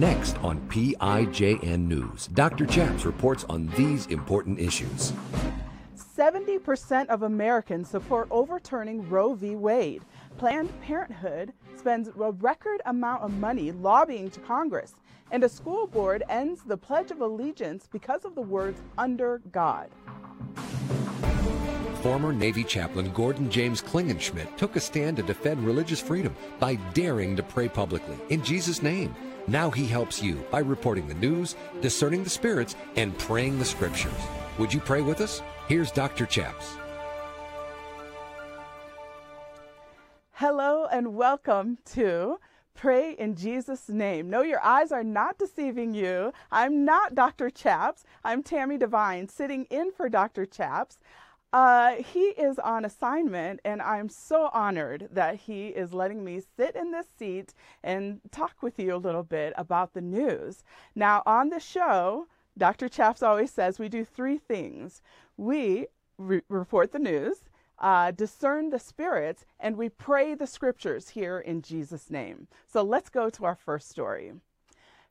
Next on PIJN News, Dr. Chaps reports on these important issues. 70% of Americans support overturning Roe v. Wade. Planned Parenthood spends a record amount of money lobbying to Congress, and a school board ends the Pledge of Allegiance because of the words under God. Former Navy chaplain Gordon James Klingenschmitt took a stand to defend religious freedom by daring to pray publicly in Jesus' name. Now he helps you by reporting the news, discerning the spirits, and praying the scriptures. Would you pray with us? Here's Dr. Chaps. Hello and welcome to Pray in Jesus' name. No, your eyes are not deceiving you. I'm not Dr. Chaps. I'm Tammy Devine sitting in for Dr. Chaps. Uh, he is on assignment, and I'm so honored that he is letting me sit in this seat and talk with you a little bit about the news. Now, on the show, Dr. Chaps always says we do three things we re- report the news, uh, discern the spirits, and we pray the scriptures here in Jesus' name. So let's go to our first story.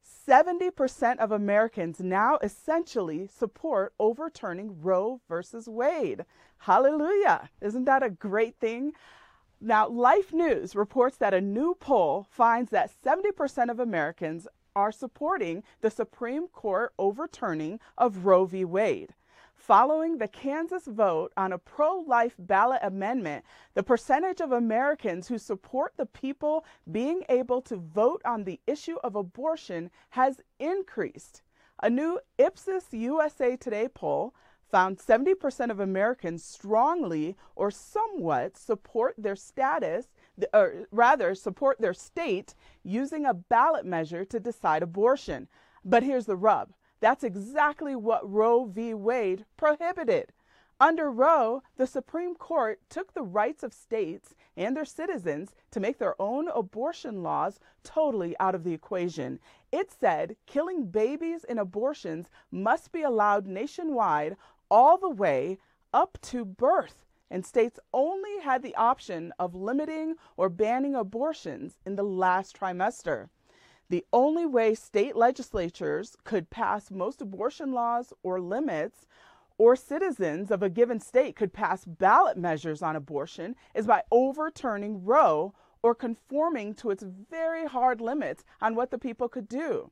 70% of Americans now essentially support overturning Roe versus Wade. Hallelujah. Isn't that a great thing? Now, Life News reports that a new poll finds that 70% of Americans are supporting the Supreme Court overturning of Roe v. Wade. Following the Kansas vote on a pro life ballot amendment, the percentage of Americans who support the people being able to vote on the issue of abortion has increased. A new Ipsos USA Today poll found 70% of Americans strongly or somewhat support their status, or rather, support their state using a ballot measure to decide abortion. But here's the rub that's exactly what Roe v. Wade prohibited. Under Roe, the Supreme Court took the rights of states and their citizens to make their own abortion laws totally out of the equation. It said killing babies in abortions must be allowed nationwide all the way up to birth, and states only had the option of limiting or banning abortions in the last trimester. The only way state legislatures could pass most abortion laws or limits or citizens of a given state could pass ballot measures on abortion is by overturning Roe or conforming to its very hard limits on what the people could do.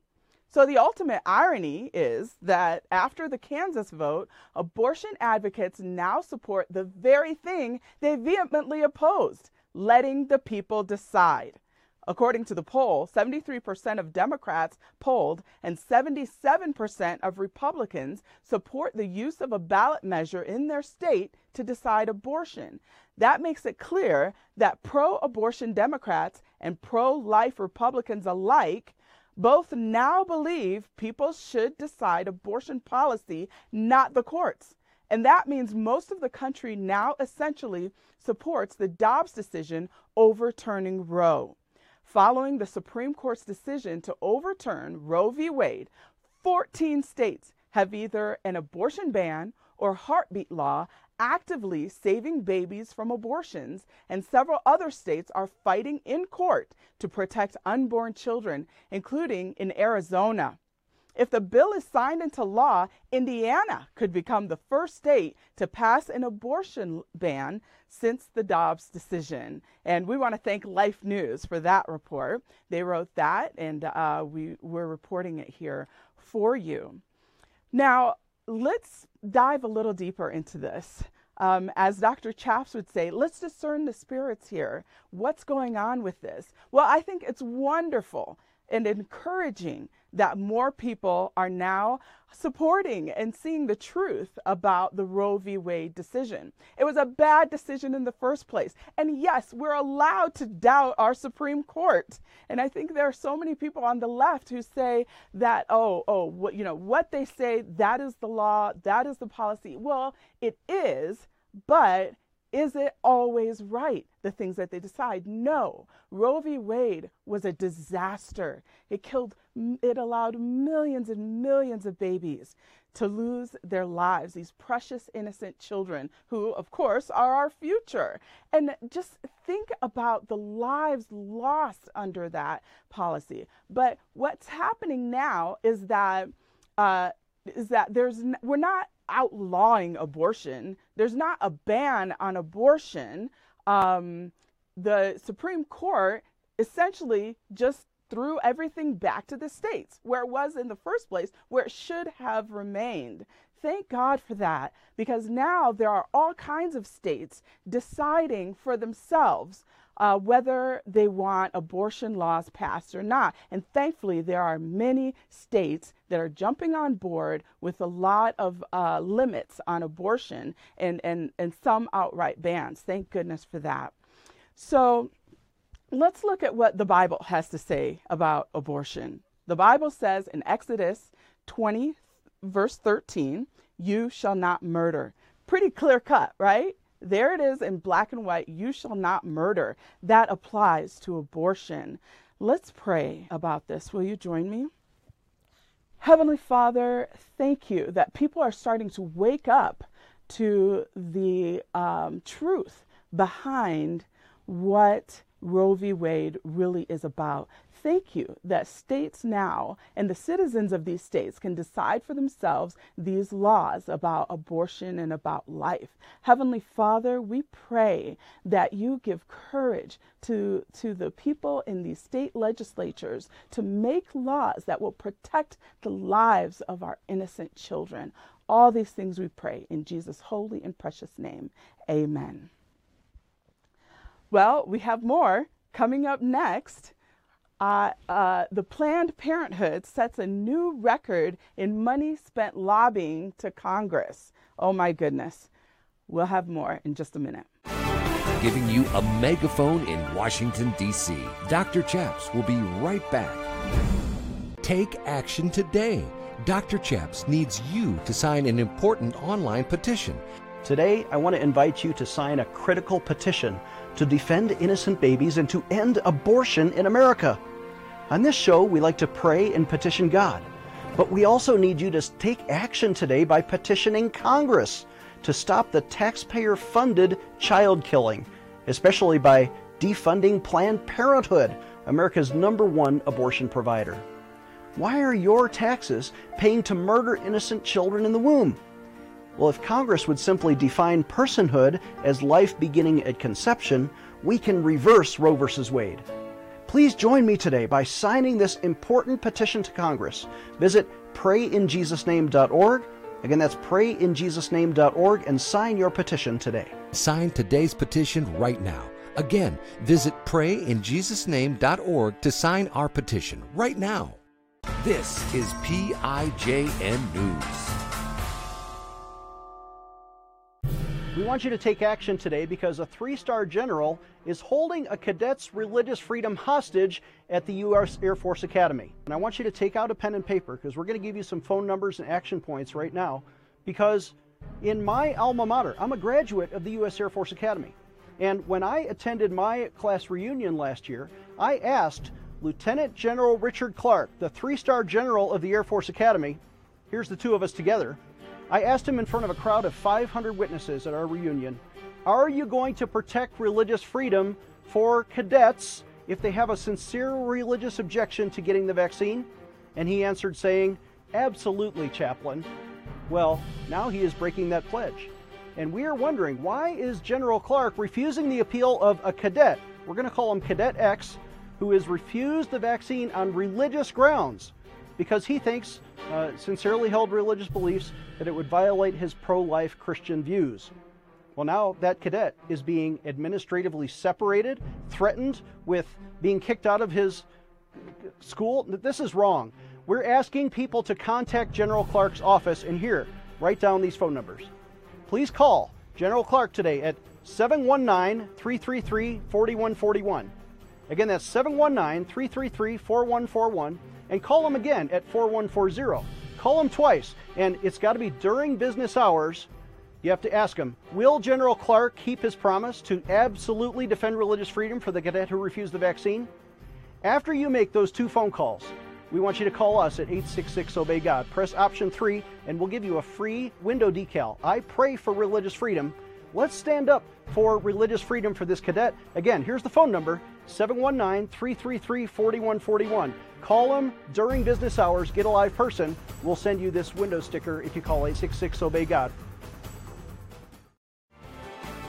So, the ultimate irony is that after the Kansas vote, abortion advocates now support the very thing they vehemently opposed letting the people decide. According to the poll, 73% of Democrats polled and 77% of Republicans support the use of a ballot measure in their state to decide abortion. That makes it clear that pro abortion Democrats and pro life Republicans alike both now believe people should decide abortion policy, not the courts. And that means most of the country now essentially supports the Dobbs decision overturning Roe. Following the Supreme Court's decision to overturn Roe v. Wade, 14 states have either an abortion ban or heartbeat law actively saving babies from abortions, and several other states are fighting in court to protect unborn children, including in Arizona. If the bill is signed into law, Indiana could become the first state to pass an abortion ban since the Dobbs decision. And we want to thank Life News for that report. They wrote that, and uh, we, we're reporting it here for you. Now, let's dive a little deeper into this. Um, as Dr. Chaps would say, let's discern the spirits here. What's going on with this? Well, I think it's wonderful and encouraging that more people are now supporting and seeing the truth about the Roe v. Wade decision. It was a bad decision in the first place. And yes, we're allowed to doubt our Supreme Court. And I think there are so many people on the left who say that, oh, oh, what, you know, what they say, that is the law, that is the policy. Well, it is, but Is it always right, the things that they decide? No. Roe v. Wade was a disaster. It killed, it allowed millions and millions of babies to lose their lives, these precious, innocent children who, of course, are our future. And just think about the lives lost under that policy. But what's happening now is that. Uh, is that there's we're not outlawing abortion. There's not a ban on abortion. Um, the Supreme Court essentially just threw everything back to the states where it was in the first place, where it should have remained. Thank God for that, because now there are all kinds of states deciding for themselves uh, whether they want abortion laws passed or not. And thankfully, there are many states that are jumping on board with a lot of uh, limits on abortion and, and, and some outright bans. Thank goodness for that. So let's look at what the Bible has to say about abortion. The Bible says in Exodus 20, verse 13, you shall not murder. Pretty clear cut, right? There it is in black and white. You shall not murder. That applies to abortion. Let's pray about this. Will you join me? Heavenly Father, thank you that people are starting to wake up to the um, truth behind what Roe v. Wade really is about. Thank you that states now and the citizens of these states can decide for themselves these laws about abortion and about life. Heavenly Father, we pray that you give courage to, to the people in these state legislatures to make laws that will protect the lives of our innocent children. All these things we pray in Jesus' holy and precious name. Amen. Well, we have more coming up next. Uh, uh, the Planned Parenthood sets a new record in money spent lobbying to Congress. Oh my goodness. We'll have more in just a minute. Giving you a megaphone in Washington, D.C. Dr. Chaps will be right back. Take action today. Dr. Chaps needs you to sign an important online petition. Today, I want to invite you to sign a critical petition to defend innocent babies and to end abortion in America. On this show, we like to pray and petition God, but we also need you to take action today by petitioning Congress to stop the taxpayer funded child killing, especially by defunding Planned Parenthood, America's number one abortion provider. Why are your taxes paying to murder innocent children in the womb? Well, if Congress would simply define personhood as life beginning at conception, we can reverse Roe v. Wade. Please join me today by signing this important petition to Congress. Visit prayinjesusname.org. Again, that's prayinjesusname.org and sign your petition today. Sign today's petition right now. Again, visit prayinjesusname.org to sign our petition right now. This is PIJN News. Want you to take action today because a three star general is holding a cadet's religious freedom hostage at the U.S. Air Force Academy. And I want you to take out a pen and paper because we're going to give you some phone numbers and action points right now. Because in my alma mater, I'm a graduate of the U.S. Air Force Academy. And when I attended my class reunion last year, I asked Lieutenant General Richard Clark, the three star general of the Air Force Academy, here's the two of us together I asked him in front of a crowd of 500 witnesses at our reunion, Are you going to protect religious freedom for cadets if they have a sincere religious objection to getting the vaccine? And he answered, saying, Absolutely, Chaplain. Well, now he is breaking that pledge. And we are wondering why is General Clark refusing the appeal of a cadet? We're going to call him Cadet X, who has refused the vaccine on religious grounds because he thinks, uh, sincerely held religious beliefs, that it would violate his pro life Christian views. Well, now that cadet is being administratively separated, threatened with being kicked out of his school. This is wrong. We're asking people to contact General Clark's office, and here, write down these phone numbers. Please call General Clark today at 719 333 4141. Again, that's 719 333 4141 and call them again at 4140. Call them twice, and it's got to be during business hours You have to ask him, will General Clark keep his promise to absolutely defend religious freedom for the cadet who refused the vaccine? After you make those two phone calls, we want you to call us at 866 Obey God. Press option 3 and we'll give you a free window decal. I pray for religious freedom. Let's stand up for religious freedom for this cadet. Again, here's the phone number 719 333 4141. Call them during business hours, get a live person. We'll send you this window sticker if you call 866 Obey God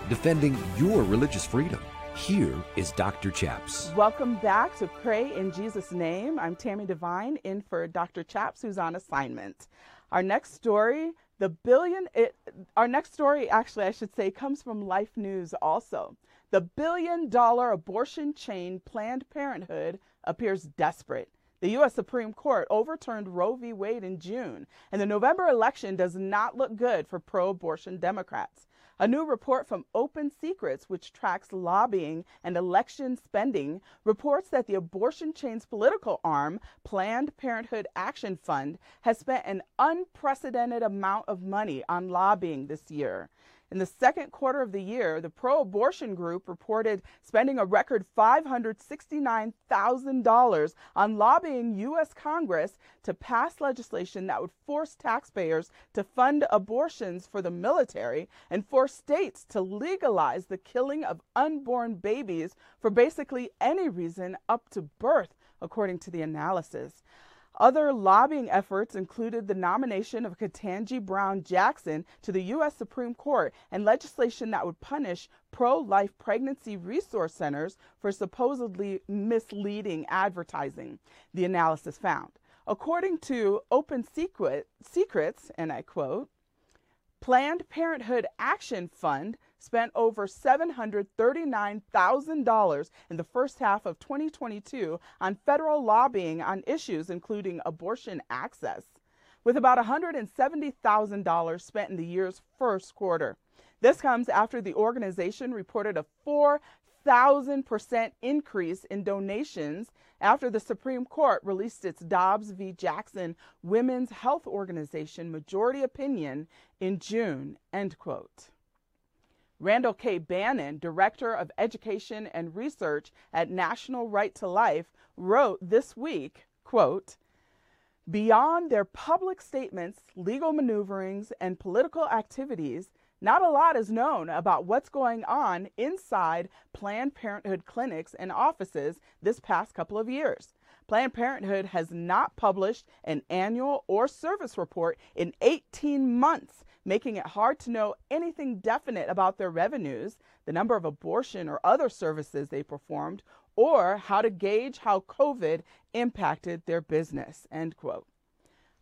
defending your religious freedom. Here is Dr. Chaps. Welcome back to Pray in Jesus' Name. I'm Tammy Devine in for Dr. Chaps, who's on assignment. Our next story, the billion, it, our next story, actually, I should say, comes from Life News also. The billion dollar abortion chain Planned Parenthood appears desperate. The U.S. Supreme Court overturned Roe v. Wade in June, and the November election does not look good for pro abortion Democrats. A new report from Open Secrets, which tracks lobbying and election spending, reports that the abortion chain's political arm, Planned Parenthood Action Fund, has spent an unprecedented amount of money on lobbying this year. In the second quarter of the year, the pro abortion group reported spending a record $569,000 on lobbying U.S. Congress to pass legislation that would force taxpayers to fund abortions for the military and force states to legalize the killing of unborn babies for basically any reason up to birth, according to the analysis. Other lobbying efforts included the nomination of Ketanji Brown Jackson to the U.S. Supreme Court and legislation that would punish pro life pregnancy resource centers for supposedly misleading advertising, the analysis found. According to Open Secret, Secrets, and I quote, Planned Parenthood Action Fund spent over $739,000 in the first half of 2022 on federal lobbying on issues including abortion access, with about $170,000 spent in the year's first quarter. This comes after the organization reported a 4,000% increase in donations after the Supreme Court released its Dobbs v. Jackson Women's Health Organization majority opinion in June. End quote. Randall K. O'Bannon, Director of Education and Research at National Right to Life, wrote this week, quote, Beyond their public statements, legal maneuverings, and political activities, not a lot is known about what's going on inside Planned Parenthood clinics and offices this past couple of years. Planned Parenthood has not published an annual or service report in 18 months making it hard to know anything definite about their revenues, the number of abortion or other services they performed, or how to gauge how COVID impacted their business. End quote.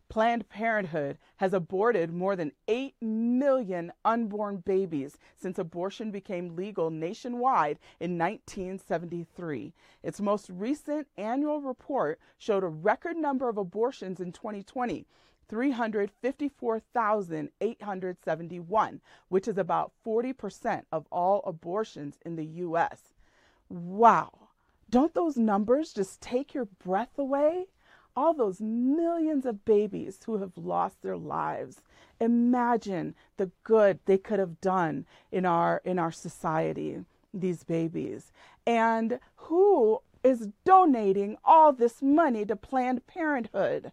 Planned Parenthood has aborted more than 8 million unborn babies since abortion became legal nationwide in 1973. Its most recent annual report showed a record number of abortions in 2020, 354,871, which is about 40% of all abortions in the U.S. Wow. Don't those numbers just take your breath away? All those millions of babies who have lost their lives. Imagine the good they could have done in our in our society, these babies. And who is donating all this money to Planned Parenthood?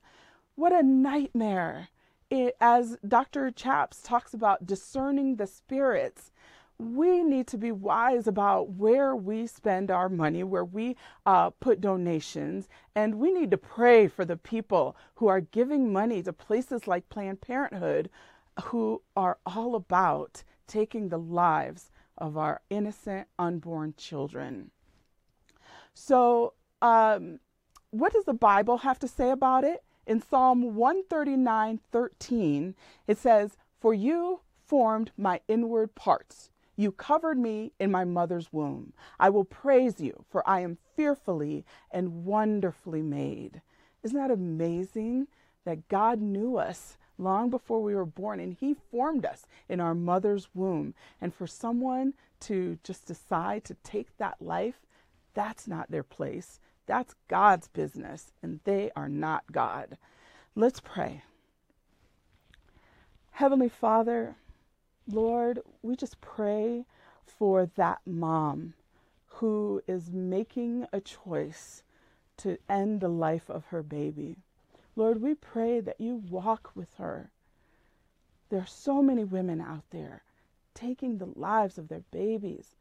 What a nightmare. It, as Dr. Chaps talks about discerning the spirits, we need to be wise about where we spend our money, where we uh, put donations, and we need to pray for the people who are giving money to places like Planned Parenthood who are all about taking the lives of our innocent unborn children. So, um, what does the Bible have to say about it? In Psalm 139:13, it says, "For you formed my inward parts. You covered me in my mother's womb. I will praise you, for I am fearfully and wonderfully made." Isn't that amazing that God knew us long before we were born and he formed us in our mother's womb. And for someone to just decide to take that life, that's not their place. That's God's business, and they are not God. Let's pray. Heavenly Father, Lord, we just pray for that mom who is making a choice to end the life of her baby. Lord, we pray that you walk with her. There are so many women out there taking the lives of their babies.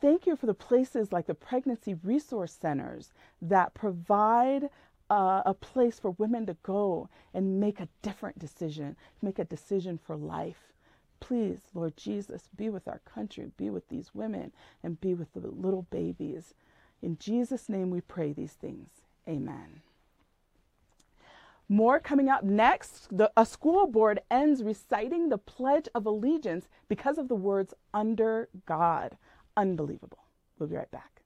Thank you for the places like the pregnancy resource centers that provide uh, a place for women to go and make a different decision, make a decision for life. Please, Lord Jesus, be with our country, be with these women, and be with the little babies. In Jesus' name we pray these things. Amen. More coming up next. The, a school board ends reciting the Pledge of Allegiance because of the words under God. Unbelievable. We'll be right back.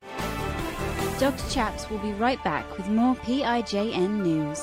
Dr. Chaps will be right back with more PIJN news.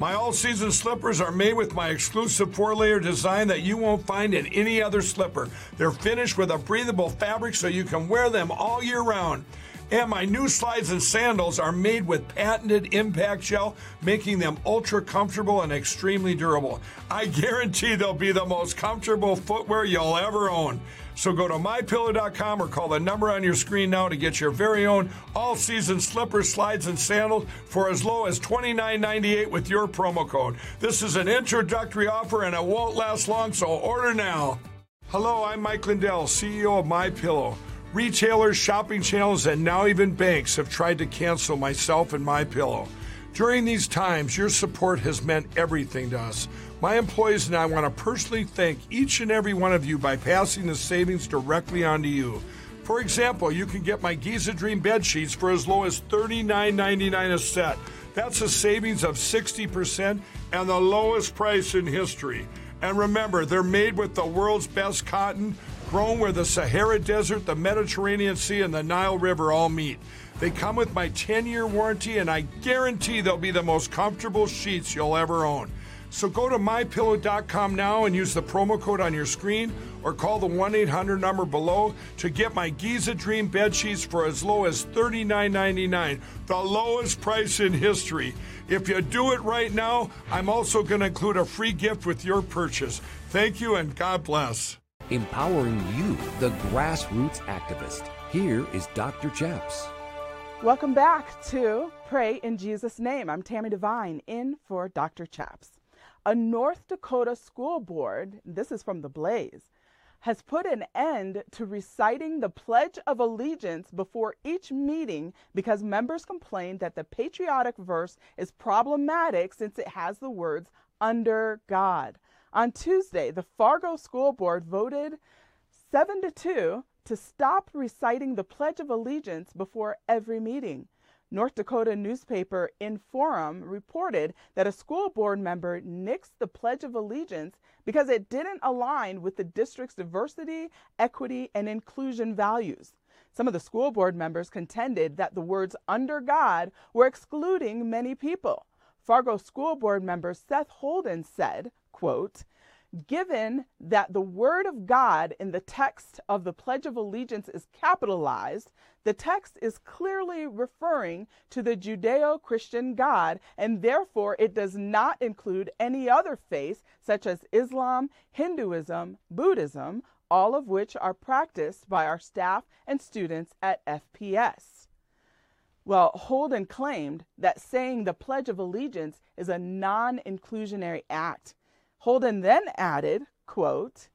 My all season slippers are made with my exclusive four layer design that you won't find in any other slipper. They're finished with a breathable fabric so you can wear them all year round. And my new slides and sandals are made with patented impact gel, making them ultra comfortable and extremely durable. I guarantee they'll be the most comfortable footwear you'll ever own. So go to mypillow.com or call the number on your screen now to get your very own all season slippers, slides, and sandals for as low as $29.98 with your promo code. This is an introductory offer and it won't last long, so order now. Hello, I'm Mike Lindell, CEO of My Pillow. Retailers, shopping channels, and now even banks have tried to cancel myself and my pillow. During these times, your support has meant everything to us. My employees and I want to personally thank each and every one of you by passing the savings directly on to you. For example, you can get my Giza Dream bed sheets for as low as $39.99 a set. That's a savings of 60% and the lowest price in history. And remember, they're made with the world's best cotton, grown where the Sahara Desert, the Mediterranean Sea, and the Nile River all meet. They come with my 10 year warranty, and I guarantee they'll be the most comfortable sheets you'll ever own. So go to mypillow.com now and use the promo code on your screen or call the 1 800 number below to get my Giza Dream bed sheets for as low as $39.99, the lowest price in history. If you do it right now, I'm also going to include a free gift with your purchase. Thank you and God bless. Empowering you, the grassroots activist. Here is Dr. Chaps. Welcome back to Pray in Jesus' Name. I'm Tammy Devine in for Dr. Chaps. A North Dakota school board, this is from the Blaze, has put an end to reciting the Pledge of Allegiance before each meeting because members complained that the patriotic verse is problematic since it has the words under God. On Tuesday, the Fargo School Board voted 7 to 2 to stop reciting the Pledge of Allegiance before every meeting. North Dakota newspaper Inforum reported that a school board member nixed the Pledge of Allegiance because it didn't align with the district's diversity, equity, and inclusion values. Some of the school board members contended that the words under God were excluding many people. Fargo school board member Seth Holden said, quote, Given that the word of God in the text of the Pledge of Allegiance is capitalized, the text is clearly referring to the Judeo Christian God, and therefore it does not include any other faith such as Islam, Hinduism, Buddhism, all of which are practiced by our staff and students at FPS. Well, Holden claimed that saying the Pledge of Allegiance is a non inclusionary act Holden then added, quote,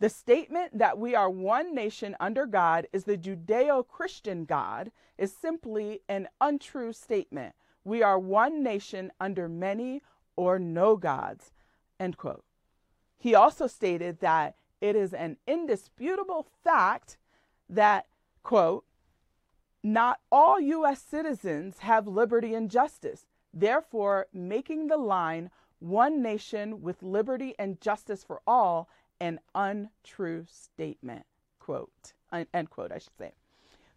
the statement that we are one nation under God is the Judeo Christian God is simply an untrue statement. We are one nation under many or no gods. End quote. He also stated that it is an indisputable fact that, quote, not all U.S. citizens have liberty and justice, therefore, making the line one nation with liberty and justice for all, an untrue statement. Quote, end quote, I should say.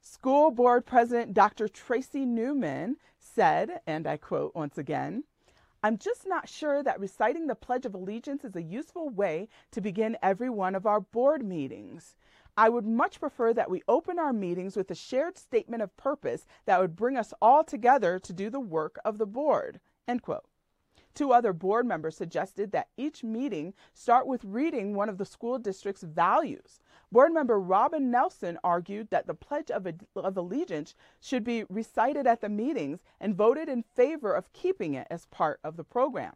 School Board President Dr. Tracy Newman said, and I quote once again, I'm just not sure that reciting the Pledge of Allegiance is a useful way to begin every one of our board meetings. I would much prefer that we open our meetings with a shared statement of purpose that would bring us all together to do the work of the board. End quote. Two other board members suggested that each meeting start with reading one of the school district's values. Board member Robin Nelson argued that the Pledge of, of, Allegiance should be recited at the meetings and voted in favor of keeping it as part of the program.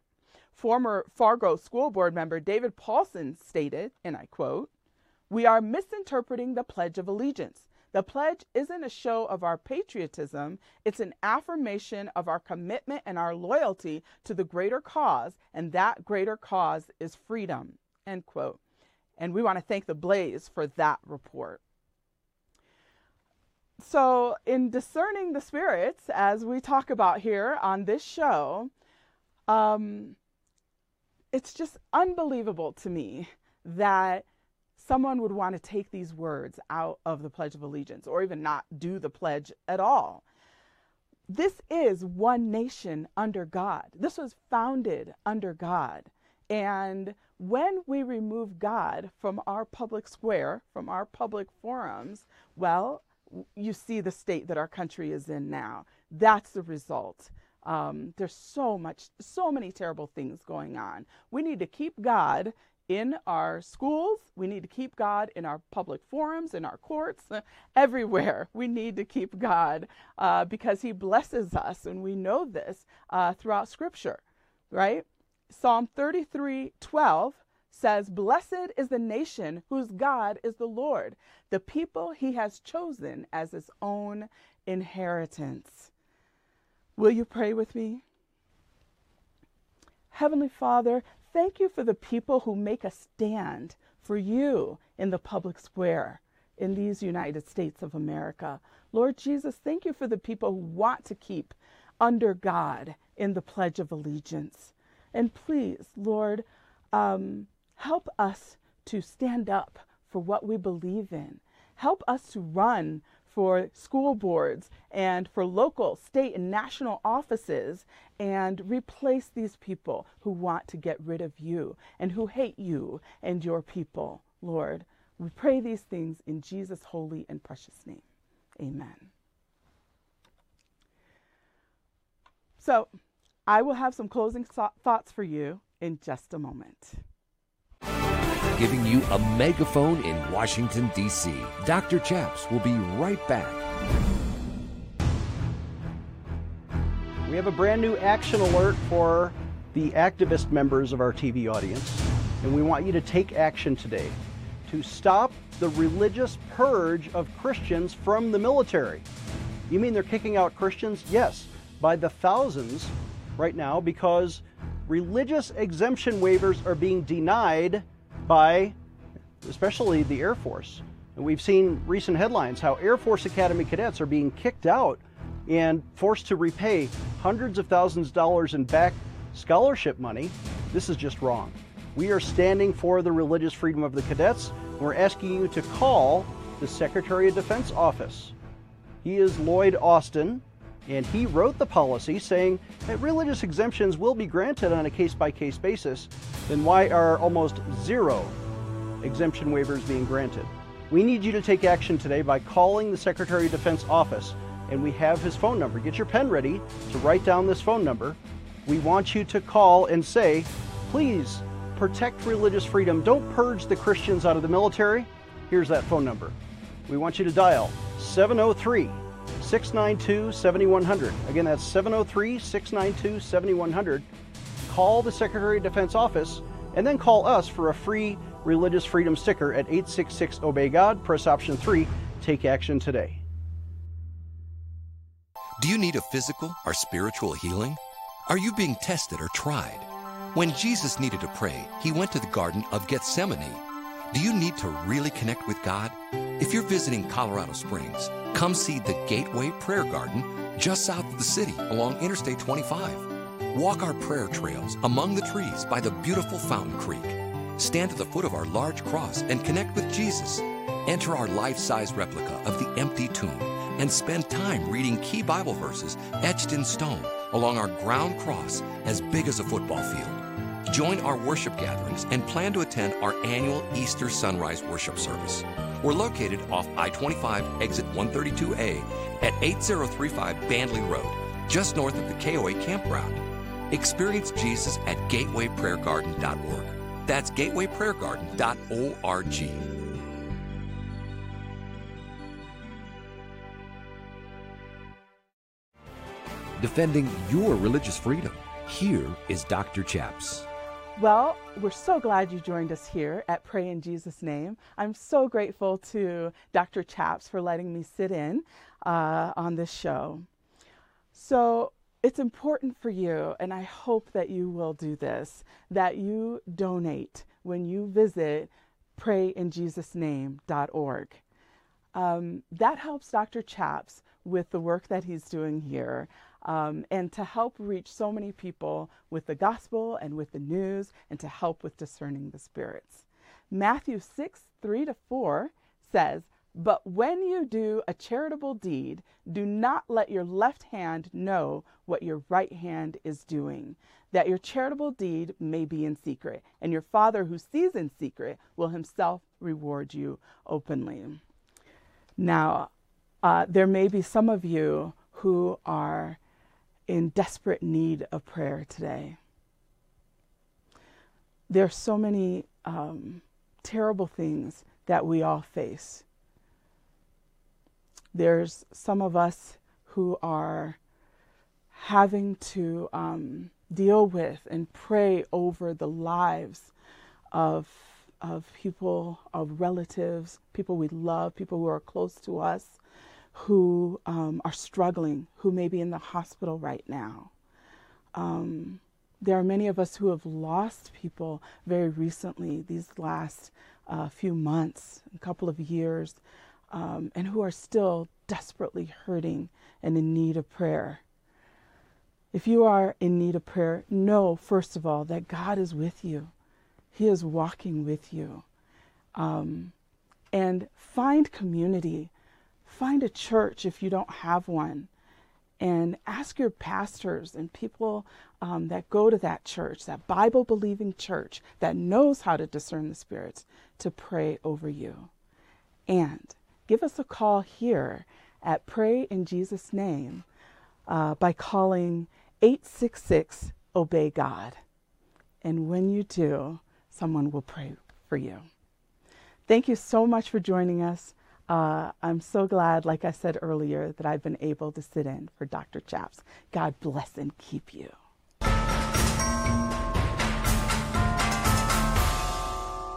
Former Fargo School Board member David Paulson stated, and I quote, We are misinterpreting the Pledge of Allegiance. The pledge isn't a show of our patriotism, it's an affirmation of our commitment and our loyalty to the greater cause, and that greater cause is freedom. End quote. And we want to thank the Blaze for that report. So, in discerning the spirits, as we talk about here on this show, um, it's just unbelievable to me that someone would want to take these words out of the Pledge of Allegiance or even not do the pledge at all. This is one nation under God. This was founded under God. And when we remove God from our public square, from our public forums, well, you see the state that our country is in now. That's the result. Um, there's so much, so many terrible things going on. We need to keep God in our schools. We need to keep God in our public forums, in our courts, uh, everywhere. We need to keep God uh, because He blesses us, and we know this uh, throughout Scripture, right? Psalm 33 12 says, Blessed is the nation whose God is the Lord, the people He has chosen as His own inheritance. Will you pray with me? Heavenly Father, Thank you for the people who make a stand for you in the public square in these United States of America. Lord Jesus, thank you for the people who want to keep under God in the Pledge of Allegiance. And please, Lord, um, help us to stand up for what we believe in. Help us to run for school boards and for local, state, and national offices and replace these people who want to get rid of you and who hate you and your people, Lord. We pray these things in Jesus' holy and precious name. Amen. So, I will have some closing thoughts for you in just a moment giving you a megaphone in Washington, D.C. Dr. Chaps will be right back. We have a brand new action alert for the activist members of our TV audience, and we want you to take action today to stop the religious purge of Christians from the military. You mean they're kicking out Christians? Yes, by the thousands right now because religious exemption waivers are being denied by especially the Air Force. And we've seen recent headlines how Air Force Academy cadets are being kicked out and forced to repay hundreds of thousands of dollars in back scholarship money. This is just wrong. We are standing for the religious freedom of the cadets. We're asking you to call the Secretary of Defense office. He is Lloyd Austin, and he wrote the policy saying that religious exemptions will be granted on a case by case basis. Then why are almost zero exemption waivers being granted? We need you to take action today by calling the Secretary of Defense office, and we have his phone number. Get your pen ready to write down this phone number. We want you to call and say, please protect religious freedom. Don't purge the Christians out of the military. Here's that phone number. We want you to dial 703 692 7100. Again, that's 703 692 7100. Call the Secretary of Defense office and then call us for a free religious freedom sticker at 866 Obey God. Press option 3. Take action today. Do you need a physical or spiritual healing? Are you being tested or tried? When Jesus needed to pray, he went to the Garden of Gethsemane. Do you need to really connect with God? If you're visiting Colorado Springs, come see the Gateway Prayer Garden just south of the city along Interstate 25. Walk our prayer trails among the trees by the beautiful Fountain Creek. Stand at the foot of our large cross and connect with Jesus. Enter our life size replica of the empty tomb and spend time reading key Bible verses etched in stone along our ground cross as big as a football field. Join our worship gatherings and plan to attend our annual Easter Sunrise Worship Service. We're located off I 25 exit 132A at 8035 Bandley Road, just north of the KOA campground. Experience Jesus at gatewayprayergarden.org. That's gatewayprayergarden.org. Defending your religious freedom. Here is Dr. Chaps. Well, we're so glad you joined us here at Pray in Jesus' Name. I'm so grateful to Dr. Chaps for letting me sit in uh, on this show. So, it's important for you, and I hope that you will do this, that you donate when you visit prayinjesusname.org. Um, that helps Dr. Chaps with the work that he's doing here um, and to help reach so many people with the gospel and with the news and to help with discerning the spirits. Matthew 6 3 to 4 says, But when you do a charitable deed, do not let your left hand know what your right hand is doing, that your charitable deed may be in secret, and your Father who sees in secret will himself reward you openly. Now, uh, there may be some of you who are in desperate need of prayer today. There are so many um, terrible things that we all face. There's some of us who are having to um, deal with and pray over the lives of of people, of relatives, people we love, people who are close to us, who um, are struggling, who may be in the hospital right now. Um, there are many of us who have lost people very recently, these last uh, few months, a couple of years, um, and who are still desperately hurting and in need of prayer. If you are in need of prayer, know, first of all, that God is with you. He is walking with you. Um, and find community. Find a church if you don't have one. And ask your pastors and people um, that go to that church, that Bible believing church that knows how to discern the spirits, to pray over you. And give us a call here at Pray in Jesus' Name uh, by calling 866 Obey God. And when you do, someone will pray for you. Thank you so much for joining us. Uh, I'm so glad, like I said earlier, that I've been able to sit in for Dr. Chaps. God bless and keep you.